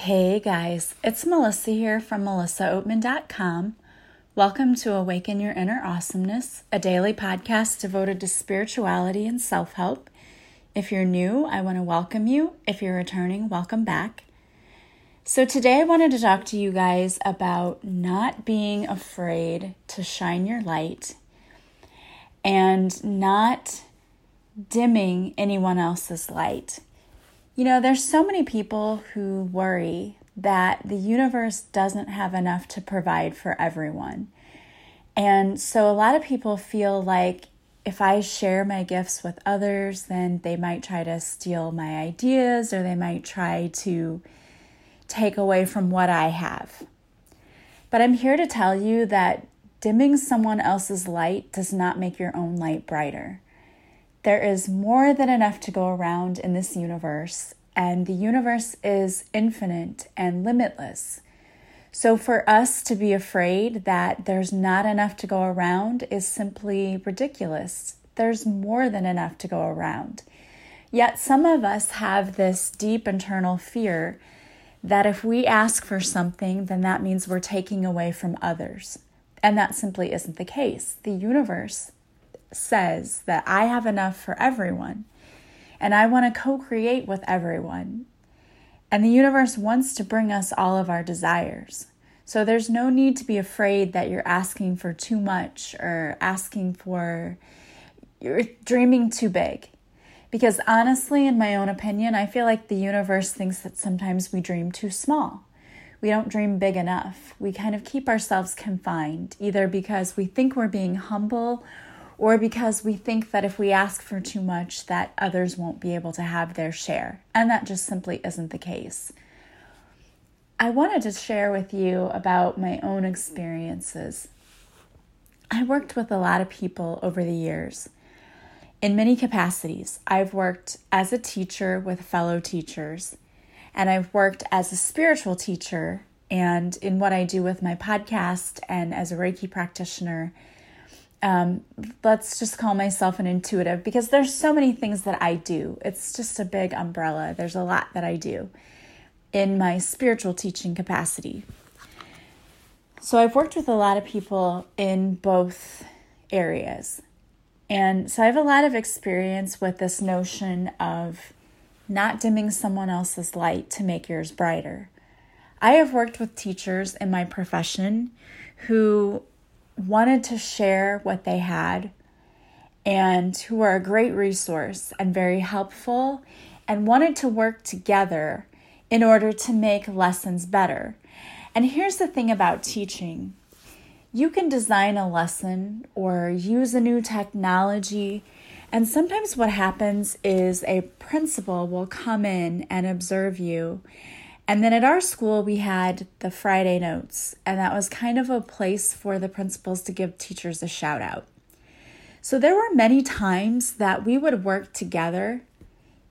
Hey guys, it's Melissa here from melissaoatman.com. Welcome to Awaken Your Inner Awesomeness, a daily podcast devoted to spirituality and self help. If you're new, I want to welcome you. If you're returning, welcome back. So, today I wanted to talk to you guys about not being afraid to shine your light and not dimming anyone else's light. You know, there's so many people who worry that the universe doesn't have enough to provide for everyone. And so a lot of people feel like if I share my gifts with others, then they might try to steal my ideas or they might try to take away from what I have. But I'm here to tell you that dimming someone else's light does not make your own light brighter. There is more than enough to go around in this universe, and the universe is infinite and limitless. So, for us to be afraid that there's not enough to go around is simply ridiculous. There's more than enough to go around. Yet, some of us have this deep internal fear that if we ask for something, then that means we're taking away from others. And that simply isn't the case. The universe says that I have enough for everyone and I want to co create with everyone. And the universe wants to bring us all of our desires. So there's no need to be afraid that you're asking for too much or asking for, you're dreaming too big. Because honestly, in my own opinion, I feel like the universe thinks that sometimes we dream too small. We don't dream big enough. We kind of keep ourselves confined, either because we think we're being humble or because we think that if we ask for too much that others won't be able to have their share. And that just simply isn't the case. I wanted to share with you about my own experiences. I worked with a lot of people over the years. In many capacities i've worked as a teacher with fellow teachers and i've worked as a spiritual teacher and in what i do with my podcast and as a reiki practitioner um, let's just call myself an intuitive because there's so many things that I do. It's just a big umbrella. There's a lot that I do in my spiritual teaching capacity. So I've worked with a lot of people in both areas. And so I have a lot of experience with this notion of not dimming someone else's light to make yours brighter. I have worked with teachers in my profession who wanted to share what they had and who were a great resource and very helpful and wanted to work together in order to make lessons better. And here's the thing about teaching you can design a lesson or use a new technology. And sometimes what happens is a principal will come in and observe you and then at our school, we had the Friday notes, and that was kind of a place for the principals to give teachers a shout out. So there were many times that we would work together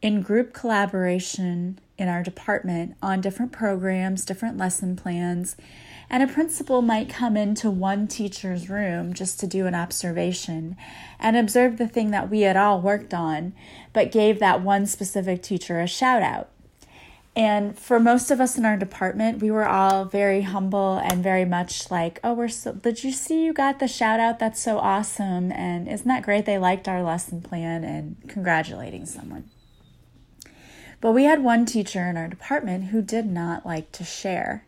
in group collaboration in our department on different programs, different lesson plans, and a principal might come into one teacher's room just to do an observation and observe the thing that we had all worked on, but gave that one specific teacher a shout out. And for most of us in our department, we were all very humble and very much like, oh, we're so, did you see you got the shout out? That's so awesome. And isn't that great? They liked our lesson plan and congratulating someone. But we had one teacher in our department who did not like to share.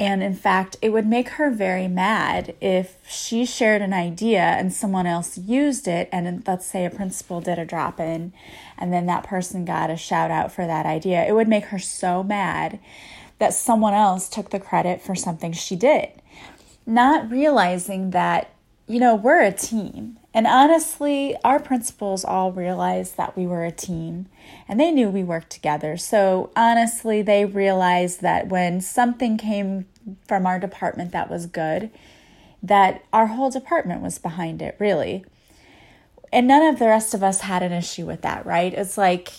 And in fact, it would make her very mad if she shared an idea and someone else used it. And let's say a principal did a drop in and then that person got a shout out for that idea. It would make her so mad that someone else took the credit for something she did, not realizing that, you know, we're a team. And honestly, our principals all realized that we were a team and they knew we worked together. So honestly, they realized that when something came from our department that was good, that our whole department was behind it, really. And none of the rest of us had an issue with that, right? It's like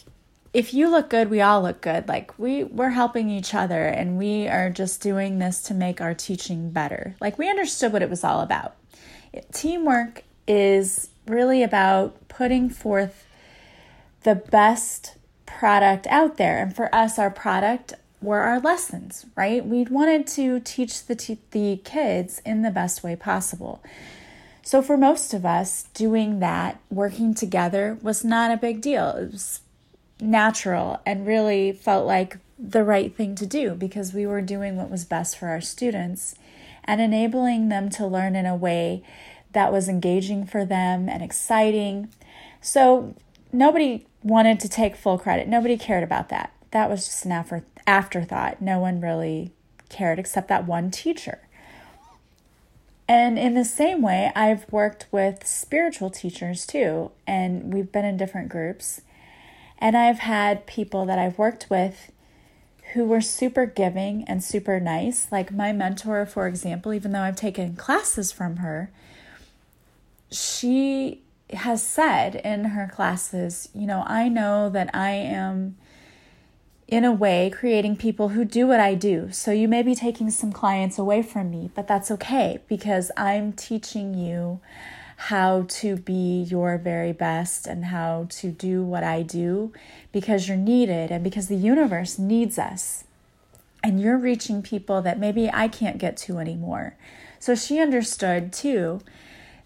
if you look good, we all look good. Like we we're helping each other and we are just doing this to make our teaching better. Like we understood what it was all about. Teamwork is really about putting forth the best product out there. And for us, our product were our lessons, right? We wanted to teach the, t- the kids in the best way possible. So, for most of us, doing that, working together, was not a big deal. It was natural and really felt like the right thing to do because we were doing what was best for our students and enabling them to learn in a way that was engaging for them and exciting. So, nobody wanted to take full credit, nobody cared about that that was just an after, afterthought. No one really cared except that one teacher. And in the same way, I've worked with spiritual teachers too, and we've been in different groups. And I've had people that I've worked with who were super giving and super nice. Like my mentor, for example, even though I've taken classes from her, she has said in her classes, you know, I know that I am in a way, creating people who do what I do. So you may be taking some clients away from me, but that's okay because I'm teaching you how to be your very best and how to do what I do because you're needed and because the universe needs us. And you're reaching people that maybe I can't get to anymore. So she understood too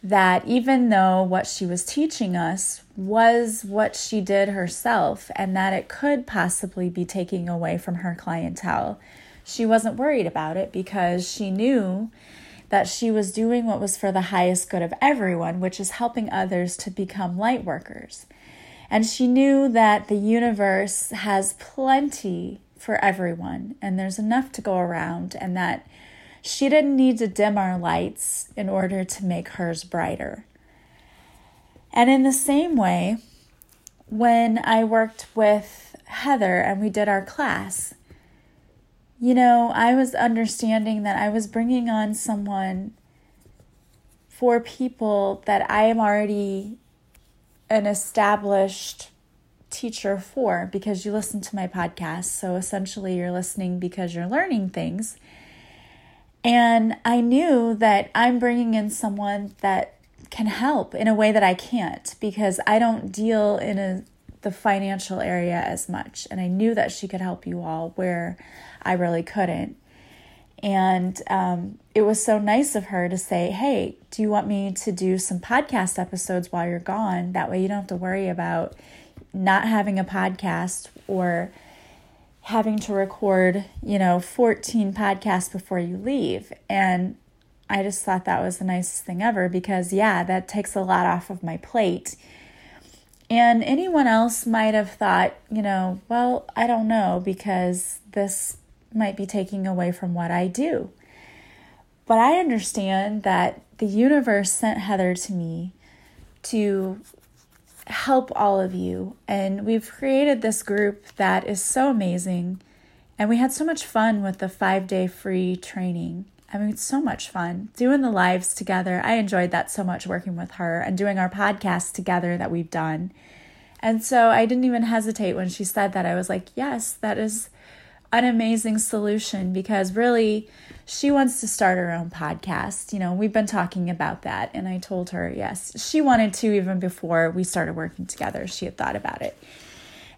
that even though what she was teaching us was what she did herself and that it could possibly be taking away from her clientele, she wasn't worried about it because she knew that she was doing what was for the highest good of everyone, which is helping others to become light workers. And she knew that the universe has plenty for everyone and there's enough to go around, and that she didn't need to dim our lights in order to make hers brighter. And in the same way, when I worked with Heather and we did our class, you know, I was understanding that I was bringing on someone for people that I am already an established teacher for because you listen to my podcast. So essentially, you're listening because you're learning things. And I knew that I'm bringing in someone that can help in a way that I can't because I don't deal in a, the financial area as much. And I knew that she could help you all where I really couldn't. And um, it was so nice of her to say, Hey, do you want me to do some podcast episodes while you're gone? That way you don't have to worry about not having a podcast or having to record, you know, 14 podcasts before you leave. And I just thought that was the nicest thing ever because, yeah, that takes a lot off of my plate. And anyone else might have thought, you know, well, I don't know because this might be taking away from what I do. But I understand that the universe sent Heather to me to help all of you. And we've created this group that is so amazing. And we had so much fun with the five day free training. I mean, so much fun doing the lives together. I enjoyed that so much working with her and doing our podcast together that we've done. And so I didn't even hesitate when she said that. I was like, yes, that is an amazing solution because really she wants to start her own podcast. You know, we've been talking about that, and I told her, yes, she wanted to even before we started working together. She had thought about it.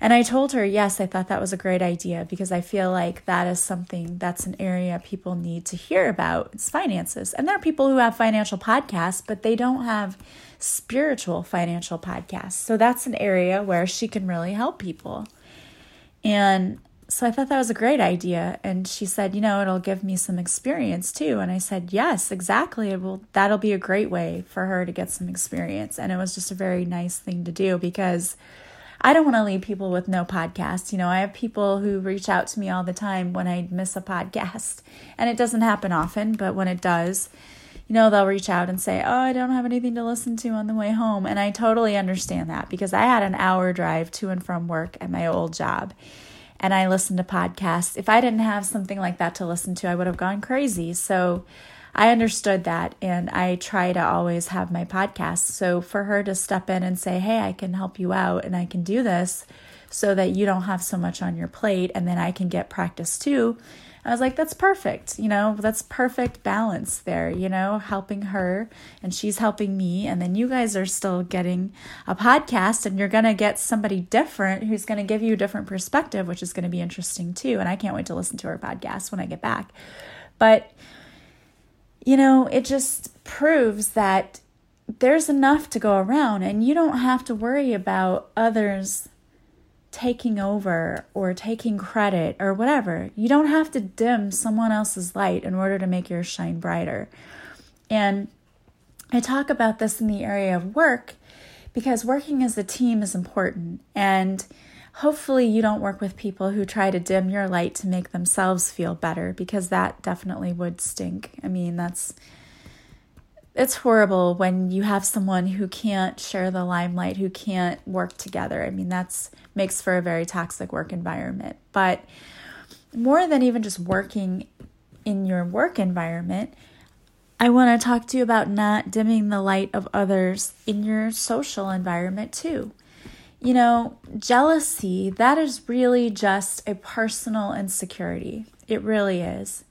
And I told her, yes, I thought that was a great idea because I feel like that is something that's an area people need to hear about. It's finances. And there are people who have financial podcasts, but they don't have spiritual financial podcasts. So that's an area where she can really help people. And so I thought that was a great idea. And she said, you know, it'll give me some experience too. And I said, yes, exactly. It will, that'll be a great way for her to get some experience. And it was just a very nice thing to do because I don't want to leave people with no podcast. You know, I have people who reach out to me all the time when I miss a podcast. And it doesn't happen often, but when it does, you know, they'll reach out and say, Oh, I don't have anything to listen to on the way home. And I totally understand that because I had an hour drive to and from work at my old job and I listen to podcasts. If I didn't have something like that to listen to, I would have gone crazy. So I understood that and I try to always have my podcast. So for her to step in and say, Hey, I can help you out and I can do this so that you don't have so much on your plate and then I can get practice too. I was like, that's perfect. You know, that's perfect balance there, you know, helping her and she's helping me. And then you guys are still getting a podcast and you're going to get somebody different who's going to give you a different perspective, which is going to be interesting too. And I can't wait to listen to her podcast when I get back. But, you know, it just proves that there's enough to go around and you don't have to worry about others taking over or taking credit or whatever. You don't have to dim someone else's light in order to make yours shine brighter. And I talk about this in the area of work because working as a team is important. And hopefully, you don't work with people who try to dim your light to make themselves feel better because that definitely would stink. I mean, that's it's horrible when you have someone who can't share the limelight, who can't work together. I mean, that's makes for a very toxic work environment. But more than even just working in your work environment, I want to talk to you about not dimming the light of others in your social environment too. You know, jealousy, that is really just a personal insecurity. It really is.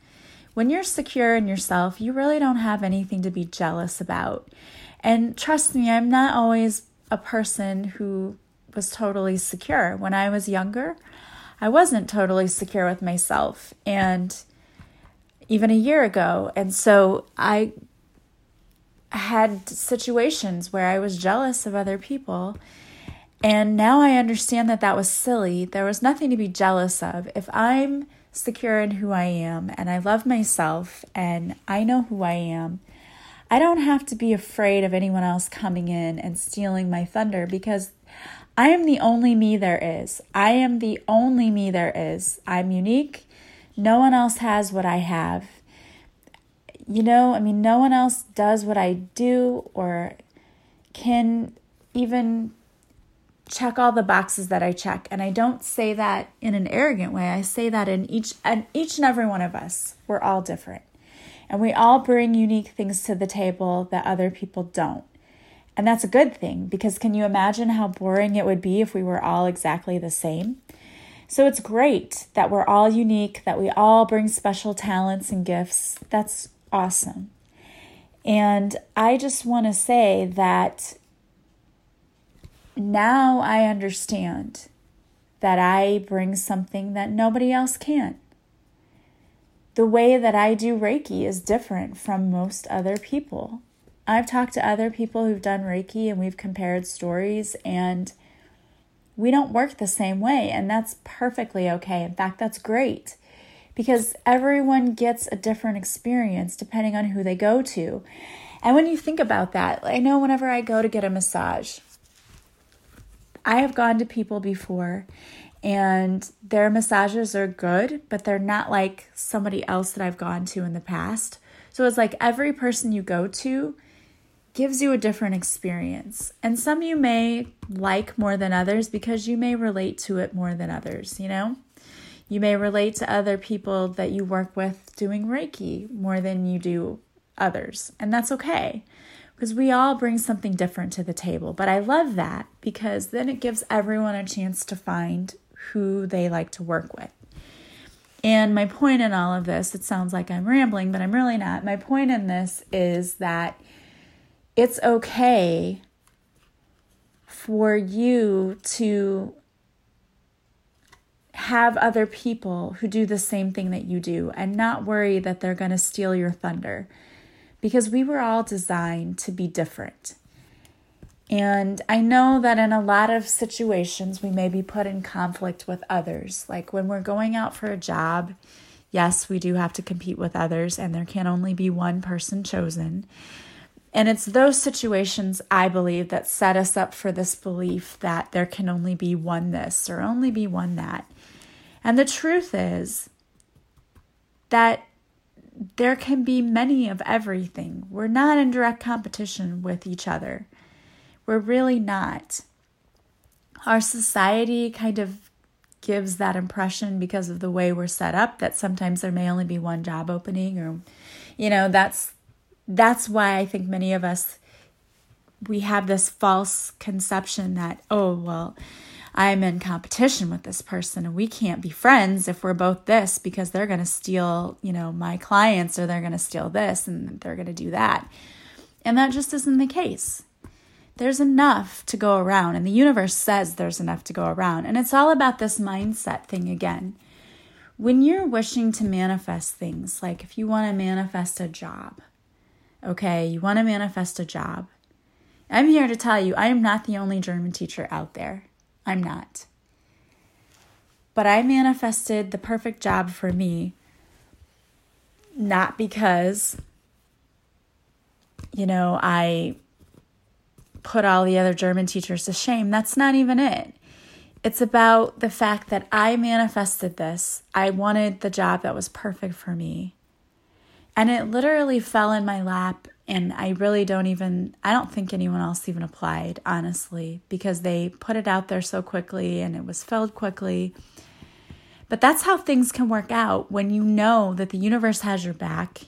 When you're secure in yourself, you really don't have anything to be jealous about. And trust me, I'm not always a person who was totally secure. When I was younger, I wasn't totally secure with myself. And even a year ago. And so I had situations where I was jealous of other people. And now I understand that that was silly. There was nothing to be jealous of. If I'm secure in who I am and I love myself and I know who I am, I don't have to be afraid of anyone else coming in and stealing my thunder because I am the only me there is. I am the only me there is. I'm unique. No one else has what I have. You know, I mean, no one else does what I do or can even check all the boxes that I check. And I don't say that in an arrogant way. I say that in each and each and every one of us. We're all different. And we all bring unique things to the table that other people don't. And that's a good thing because can you imagine how boring it would be if we were all exactly the same? So it's great that we're all unique, that we all bring special talents and gifts. That's awesome. And I just want to say that now I understand that I bring something that nobody else can. The way that I do Reiki is different from most other people. I've talked to other people who've done Reiki and we've compared stories, and we don't work the same way, and that's perfectly okay. In fact, that's great because everyone gets a different experience depending on who they go to. And when you think about that, I know whenever I go to get a massage, I have gone to people before and their massages are good, but they're not like somebody else that I've gone to in the past. So it's like every person you go to gives you a different experience. And some you may like more than others because you may relate to it more than others, you know? You may relate to other people that you work with doing Reiki more than you do others, and that's okay because we all bring something different to the table. But I love that because then it gives everyone a chance to find who they like to work with. And my point in all of this, it sounds like I'm rambling, but I'm really not. My point in this is that it's okay for you to have other people who do the same thing that you do and not worry that they're going to steal your thunder because we were all designed to be different. And I know that in a lot of situations, we may be put in conflict with others. Like when we're going out for a job, yes, we do have to compete with others, and there can only be one person chosen. And it's those situations, I believe, that set us up for this belief that there can only be one this or only be one that. And the truth is that there can be many of everything. We're not in direct competition with each other. We're really not. Our society kind of gives that impression because of the way we're set up that sometimes there may only be one job opening or you know that's that's why I think many of us we have this false conception that oh well I'm in competition with this person and we can't be friends if we're both this because they're going to steal, you know, my clients or they're going to steal this and they're going to do that. And that just isn't the case. There's enough to go around, and the universe says there's enough to go around. And it's all about this mindset thing again. When you're wishing to manifest things, like if you want to manifest a job, okay, you want to manifest a job. I'm here to tell you, I am not the only German teacher out there. I'm not. But I manifested the perfect job for me, not because, you know, I put all the other German teachers to shame. That's not even it. It's about the fact that I manifested this. I wanted the job that was perfect for me. And it literally fell in my lap. And I really don't even, I don't think anyone else even applied, honestly, because they put it out there so quickly and it was filled quickly. But that's how things can work out when you know that the universe has your back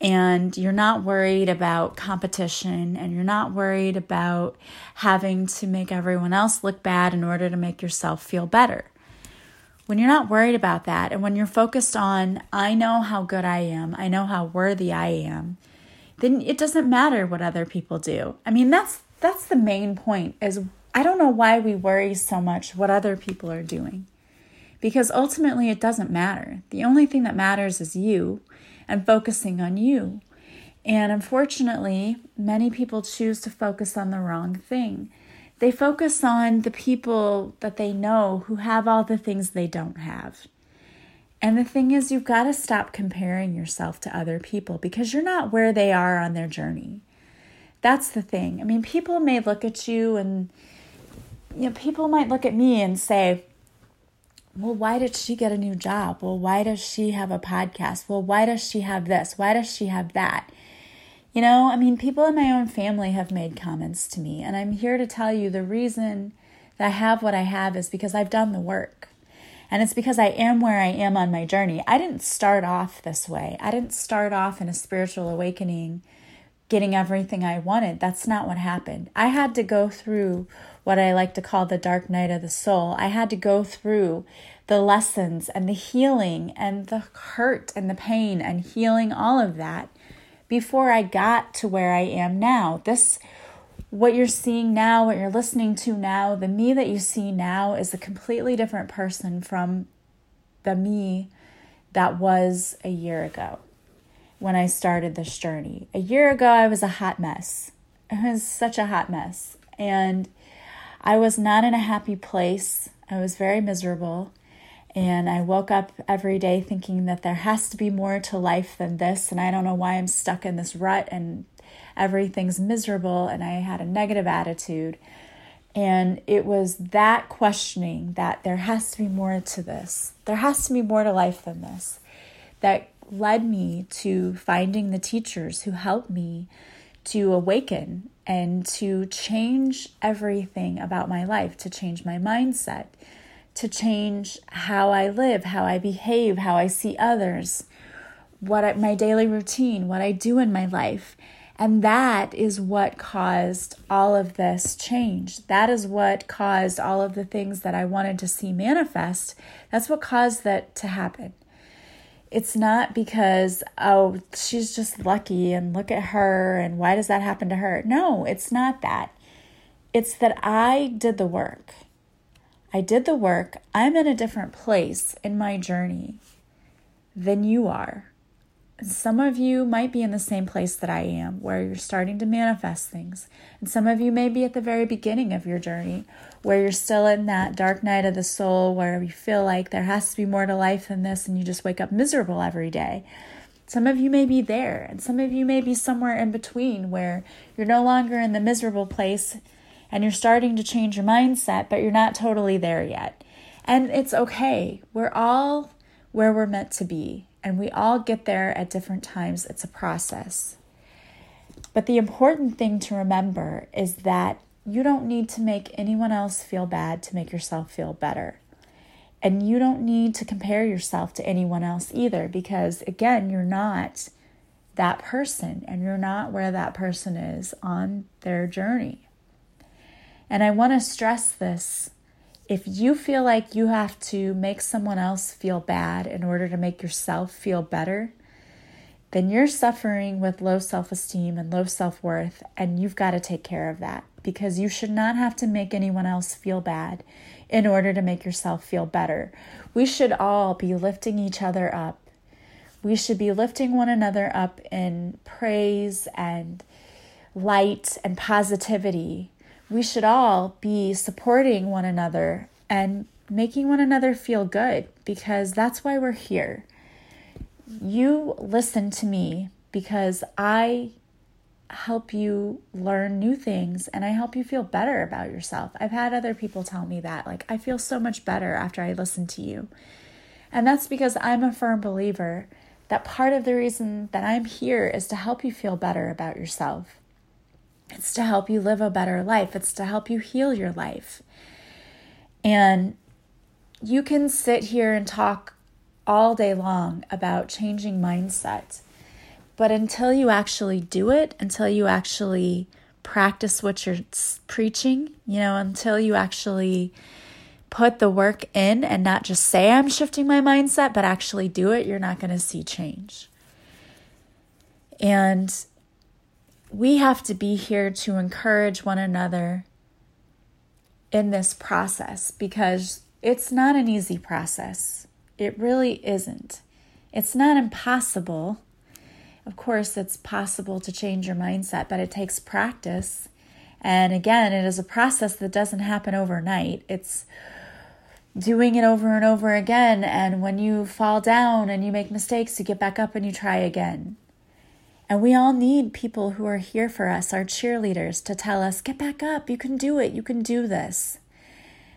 and you're not worried about competition and you're not worried about having to make everyone else look bad in order to make yourself feel better. When you're not worried about that and when you're focused on, I know how good I am, I know how worthy I am, then it doesn't matter what other people do. I mean, that's that's the main point is I don't know why we worry so much what other people are doing. Because ultimately it doesn't matter. The only thing that matters is you and focusing on you. And unfortunately, many people choose to focus on the wrong thing. They focus on the people that they know who have all the things they don't have. And the thing is, you've got to stop comparing yourself to other people because you're not where they are on their journey. That's the thing. I mean, people may look at you and, you know, people might look at me and say, well, why did she get a new job? Well, why does she have a podcast? Well, why does she have this? Why does she have that? You know, I mean, people in my own family have made comments to me, and I'm here to tell you the reason that I have what I have is because I've done the work. And it's because I am where I am on my journey. I didn't start off this way. I didn't start off in a spiritual awakening getting everything I wanted. That's not what happened. I had to go through what I like to call the dark night of the soul. I had to go through the lessons and the healing and the hurt and the pain and healing all of that before I got to where I am now. This what you're seeing now, what you're listening to now, the me that you see now is a completely different person from the me that was a year ago when I started this journey. A year ago, I was a hot mess. It was such a hot mess. And I was not in a happy place. I was very miserable. And I woke up every day thinking that there has to be more to life than this. And I don't know why I'm stuck in this rut and everything's miserable. And I had a negative attitude. And it was that questioning that there has to be more to this, there has to be more to life than this, that led me to finding the teachers who helped me to awaken and to change everything about my life, to change my mindset, to change how I live, how I behave, how I see others, what I, my daily routine, what I do in my life. And that is what caused all of this change. That is what caused all of the things that I wanted to see manifest. That's what caused that to happen it's not because, oh, she's just lucky and look at her and why does that happen to her? No, it's not that. It's that I did the work. I did the work. I'm in a different place in my journey than you are. Some of you might be in the same place that I am, where you're starting to manifest things. And some of you may be at the very beginning of your journey, where you're still in that dark night of the soul, where you feel like there has to be more to life than this, and you just wake up miserable every day. Some of you may be there, and some of you may be somewhere in between, where you're no longer in the miserable place and you're starting to change your mindset, but you're not totally there yet. And it's okay. We're all where we're meant to be and we all get there at different times. It's a process. But the important thing to remember is that you don't need to make anyone else feel bad to make yourself feel better. And you don't need to compare yourself to anyone else either, because again, you're not that person and you're not where that person is on their journey. And I want to stress this if you feel like you have to make someone else feel bad in order to make yourself feel better, then you're suffering with low self esteem and low self worth, and you've got to take care of that because you should not have to make anyone else feel bad in order to make yourself feel better. We should all be lifting each other up. We should be lifting one another up in praise and light and positivity we should all be supporting one another and making one another feel good because that's why we're here. You listen to me because I help you learn new things and I help you feel better about yourself. I've had other people tell me that. Like, I feel so much better after I listen to you. And that's because I'm a firm believer that part of the reason that I'm here is to help you feel better about yourself. It's to help you live a better life, it's to help you heal your life. And you can sit here and talk all day long about changing mindset. But until you actually do it, until you actually practice what you're preaching, you know, until you actually put the work in and not just say I'm shifting my mindset, but actually do it, you're not going to see change. And we have to be here to encourage one another in this process because it's not an easy process. It really isn't. It's not impossible. Of course, it's possible to change your mindset, but it takes practice. And again, it is a process that doesn't happen overnight. It's doing it over and over again. And when you fall down and you make mistakes, you get back up and you try again. And we all need people who are here for us, our cheerleaders, to tell us, get back up, you can do it, you can do this.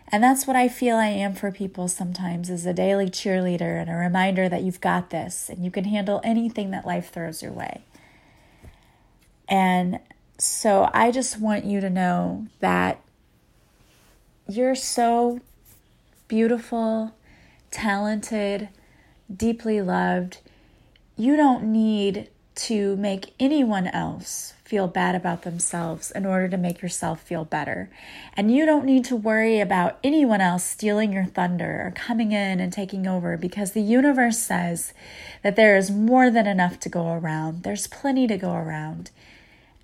And that's what I feel I am for people sometimes is a daily cheerleader and a reminder that you've got this and you can handle anything that life throws your way. And so I just want you to know that you're so beautiful, talented, deeply loved. You don't need to make anyone else feel bad about themselves in order to make yourself feel better. And you don't need to worry about anyone else stealing your thunder or coming in and taking over because the universe says that there is more than enough to go around. There's plenty to go around.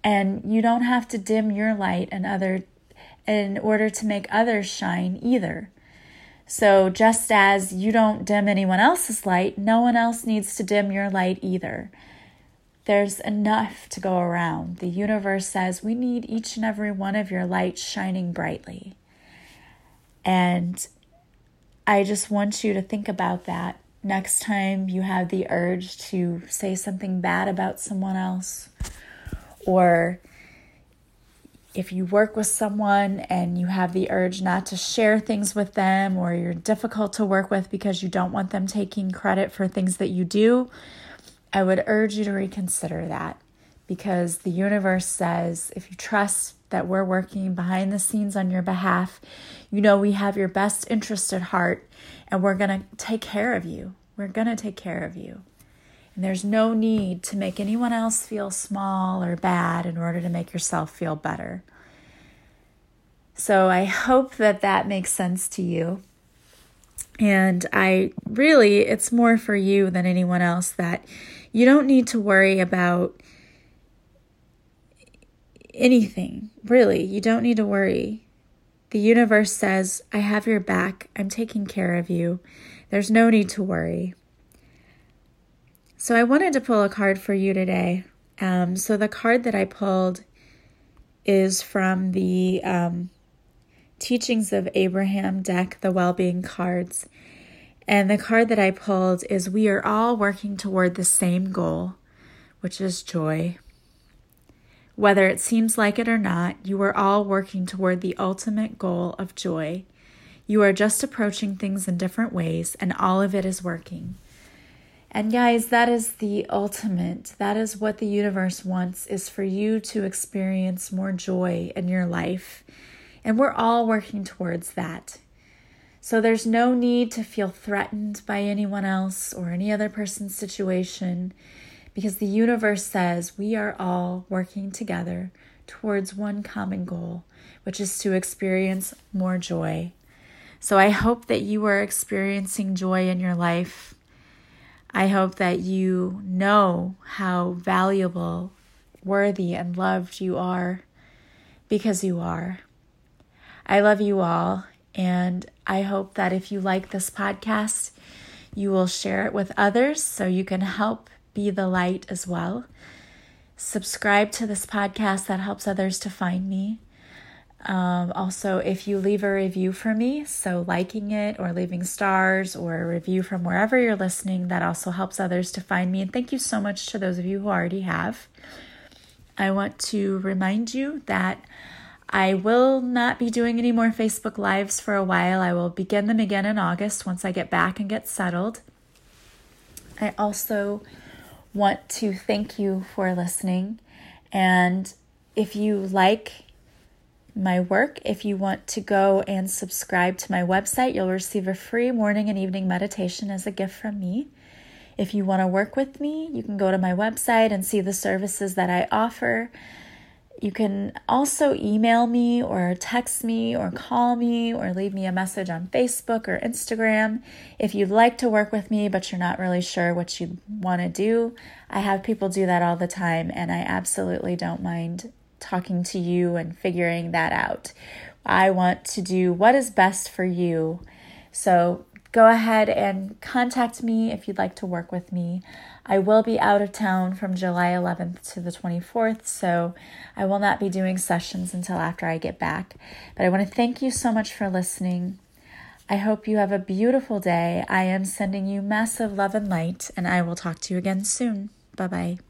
And you don't have to dim your light and other in order to make others shine either. So, just as you don't dim anyone else's light, no one else needs to dim your light either. There's enough to go around. The universe says we need each and every one of your lights shining brightly. And I just want you to think about that next time you have the urge to say something bad about someone else, or if you work with someone and you have the urge not to share things with them, or you're difficult to work with because you don't want them taking credit for things that you do, I would urge you to reconsider that because the universe says if you trust that we're working behind the scenes on your behalf, you know we have your best interest at heart and we're going to take care of you. We're going to take care of you. And there's no need to make anyone else feel small or bad in order to make yourself feel better. So I hope that that makes sense to you. And I really, it's more for you than anyone else that you don't need to worry about anything, really. You don't need to worry. The universe says, I have your back. I'm taking care of you. There's no need to worry. So, I wanted to pull a card for you today. Um, so, the card that I pulled is from the um, Teachings of Abraham deck, the well being cards. And the card that I pulled is We are all working toward the same goal, which is joy. Whether it seems like it or not, you are all working toward the ultimate goal of joy. You are just approaching things in different ways, and all of it is working. And guys, that is the ultimate. That is what the universe wants is for you to experience more joy in your life. And we're all working towards that. So there's no need to feel threatened by anyone else or any other person's situation because the universe says we are all working together towards one common goal, which is to experience more joy. So I hope that you are experiencing joy in your life. I hope that you know how valuable, worthy, and loved you are because you are. I love you all, and I hope that if you like this podcast, you will share it with others so you can help be the light as well. Subscribe to this podcast that helps others to find me. Um, also, if you leave a review for me, so liking it or leaving stars or a review from wherever you're listening, that also helps others to find me. And thank you so much to those of you who already have. I want to remind you that I will not be doing any more Facebook Lives for a while. I will begin them again in August once I get back and get settled. I also want to thank you for listening. And if you like my work, if you want to go and subscribe to my website, you'll receive a free morning and evening meditation as a gift from me. If you want to work with me, you can go to my website and see the services that I offer. You can also email me or text me or call me or leave me a message on Facebook or Instagram. If you'd like to work with me but you're not really sure what you want to do, I have people do that all the time and I absolutely don't mind talking to you and figuring that out. I want to do what is best for you. So go ahead and contact me if you'd like to work with me. I will be out of town from July 11th to the 24th, so I will not be doing sessions until after I get back. But I want to thank you so much for listening. I hope you have a beautiful day. I am sending you massive love and light, and I will talk to you again soon. Bye bye.